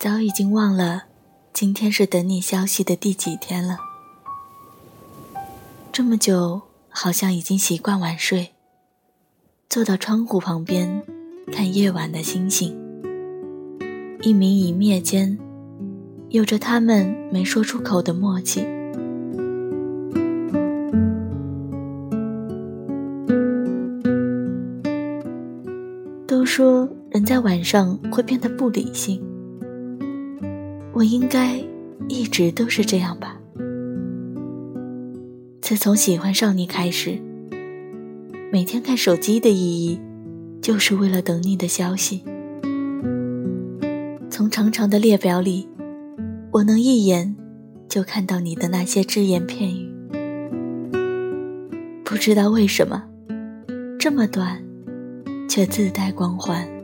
早已经忘了今天是等你消息的第几天了。这么久，好像已经习惯晚睡，坐到窗户旁边看夜晚的星星，一明一灭间，有着他们没说出口的默契。都说人在晚上会变得不理性，我应该一直都是这样吧。自从喜欢上你开始，每天看手机的意义，就是为了等你的消息。从长长的列表里，我能一眼就看到你的那些只言片语。不知道为什么，这么短，却自带光环。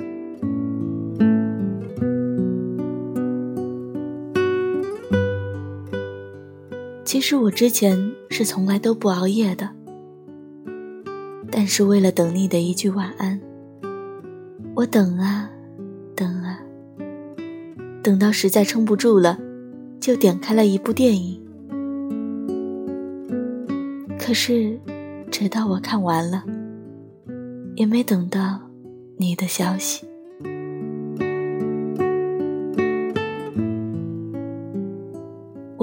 其实我之前是从来都不熬夜的，但是为了等你的一句晚安，我等啊，等啊，等到实在撑不住了，就点开了一部电影。可是，直到我看完了，也没等到你的消息。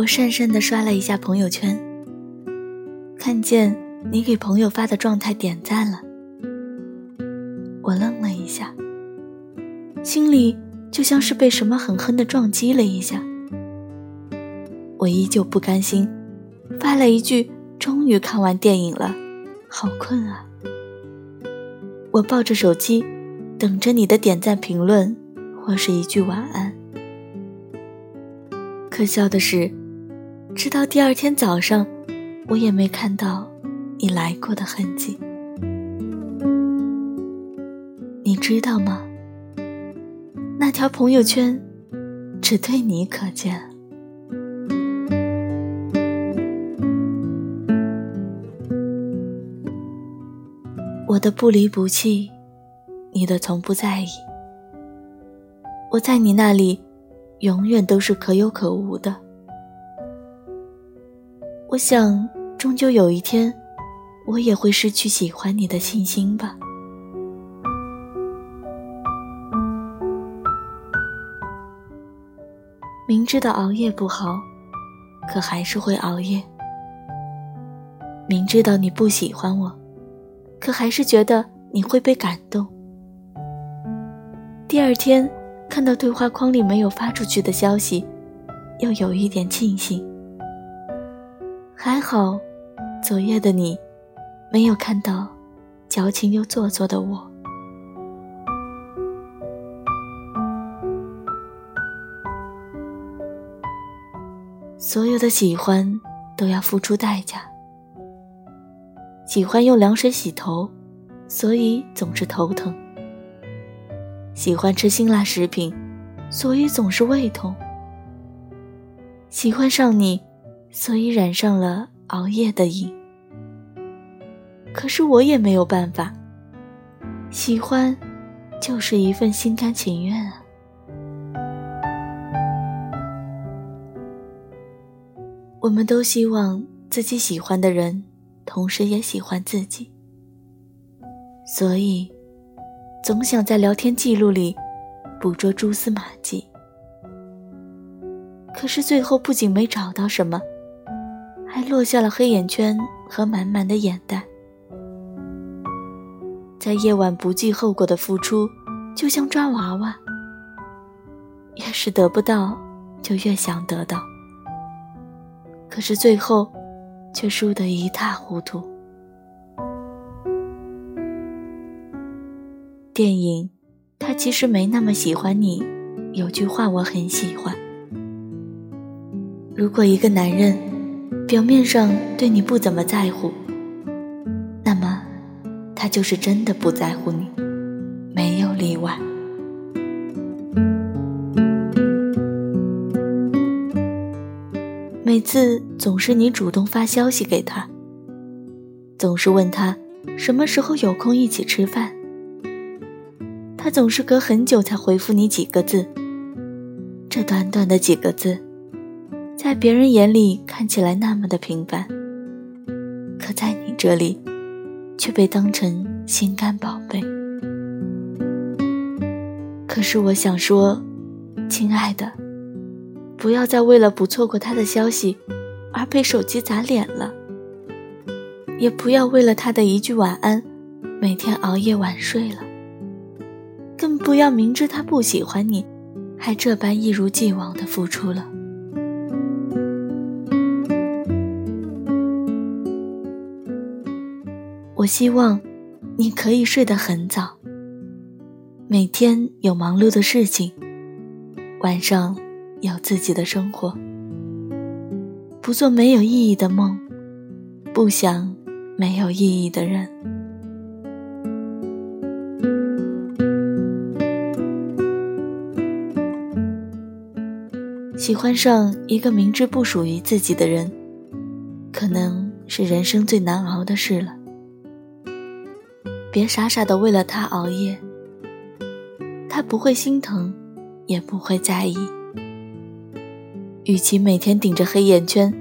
我讪讪地刷了一下朋友圈，看见你给朋友发的状态点赞了，我愣了一下，心里就像是被什么狠狠地撞击了一下。我依旧不甘心，发了一句：“终于看完电影了，好困啊。”我抱着手机，等着你的点赞、评论，或是一句晚安。可笑的是。直到第二天早上，我也没看到你来过的痕迹。你知道吗？那条朋友圈只对你可见。我的不离不弃，你的从不在意。我在你那里，永远都是可有可无的。我想，终究有一天，我也会失去喜欢你的信心吧。明知道熬夜不好，可还是会熬夜。明知道你不喜欢我，可还是觉得你会被感动。第二天看到对话框里没有发出去的消息，又有一点庆幸。还好，昨夜的你没有看到矫情又做作的我。所有的喜欢都要付出代价。喜欢用凉水洗头，所以总是头疼；喜欢吃辛辣食品，所以总是胃痛。喜欢上你。所以染上了熬夜的瘾，可是我也没有办法。喜欢，就是一份心甘情愿啊。我们都希望自己喜欢的人，同时也喜欢自己，所以总想在聊天记录里捕捉蛛丝马迹。可是最后不仅没找到什么。还落下了黑眼圈和满满的眼袋，在夜晚不计后果的付出，就像抓娃娃，越是得不到，就越想得到，可是最后却输得一塌糊涂。电影，他其实没那么喜欢你，有句话我很喜欢：如果一个男人。表面上对你不怎么在乎，那么他就是真的不在乎你，没有例外。每次总是你主动发消息给他，总是问他什么时候有空一起吃饭，他总是隔很久才回复你几个字，这短短的几个字，在别人眼里看起来那么的平凡，可在你这里，却被当成心肝宝贝。可是我想说，亲爱的，不要再为了不错过他的消息，而被手机砸脸了。也不要为了他的一句晚安，每天熬夜晚睡了。更不要明知他不喜欢你，还这般一如既往的付出了。我希望你可以睡得很早，每天有忙碌的事情，晚上有自己的生活，不做没有意义的梦，不想。没有意义的人，喜欢上一个明知不属于自己的人，可能是人生最难熬的事了。别傻傻的为了他熬夜，他不会心疼，也不会在意。与其每天顶着黑眼圈，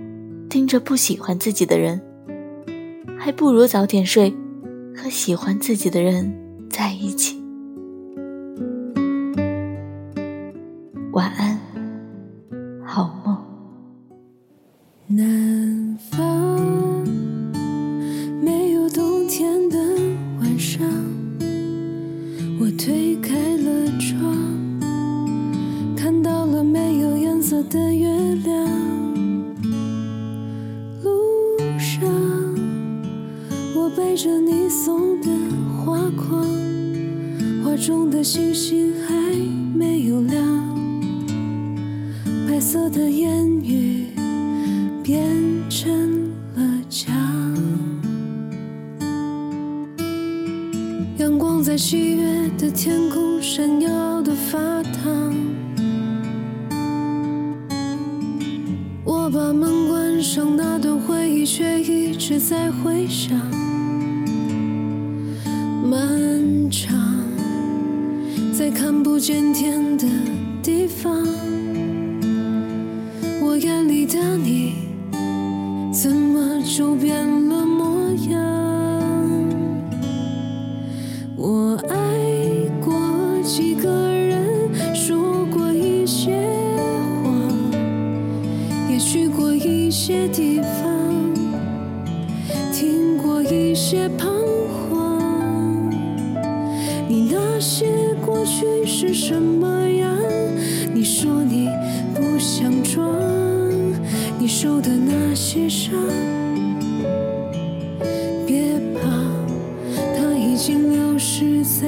盯着不喜欢自己的人。还不如早点睡，和喜欢自己的人在一起。晚安，背着你送的画框，画中的星星还没有亮，白色的烟雨变成了墙。阳光在七月的天空闪耀的发烫，我把门关上，那段回忆却一直在回响。在看不见天的地方，我眼里的你，怎么就变了会是什么样？你说你不想装，你受的那些伤，别怕，它已经流逝在。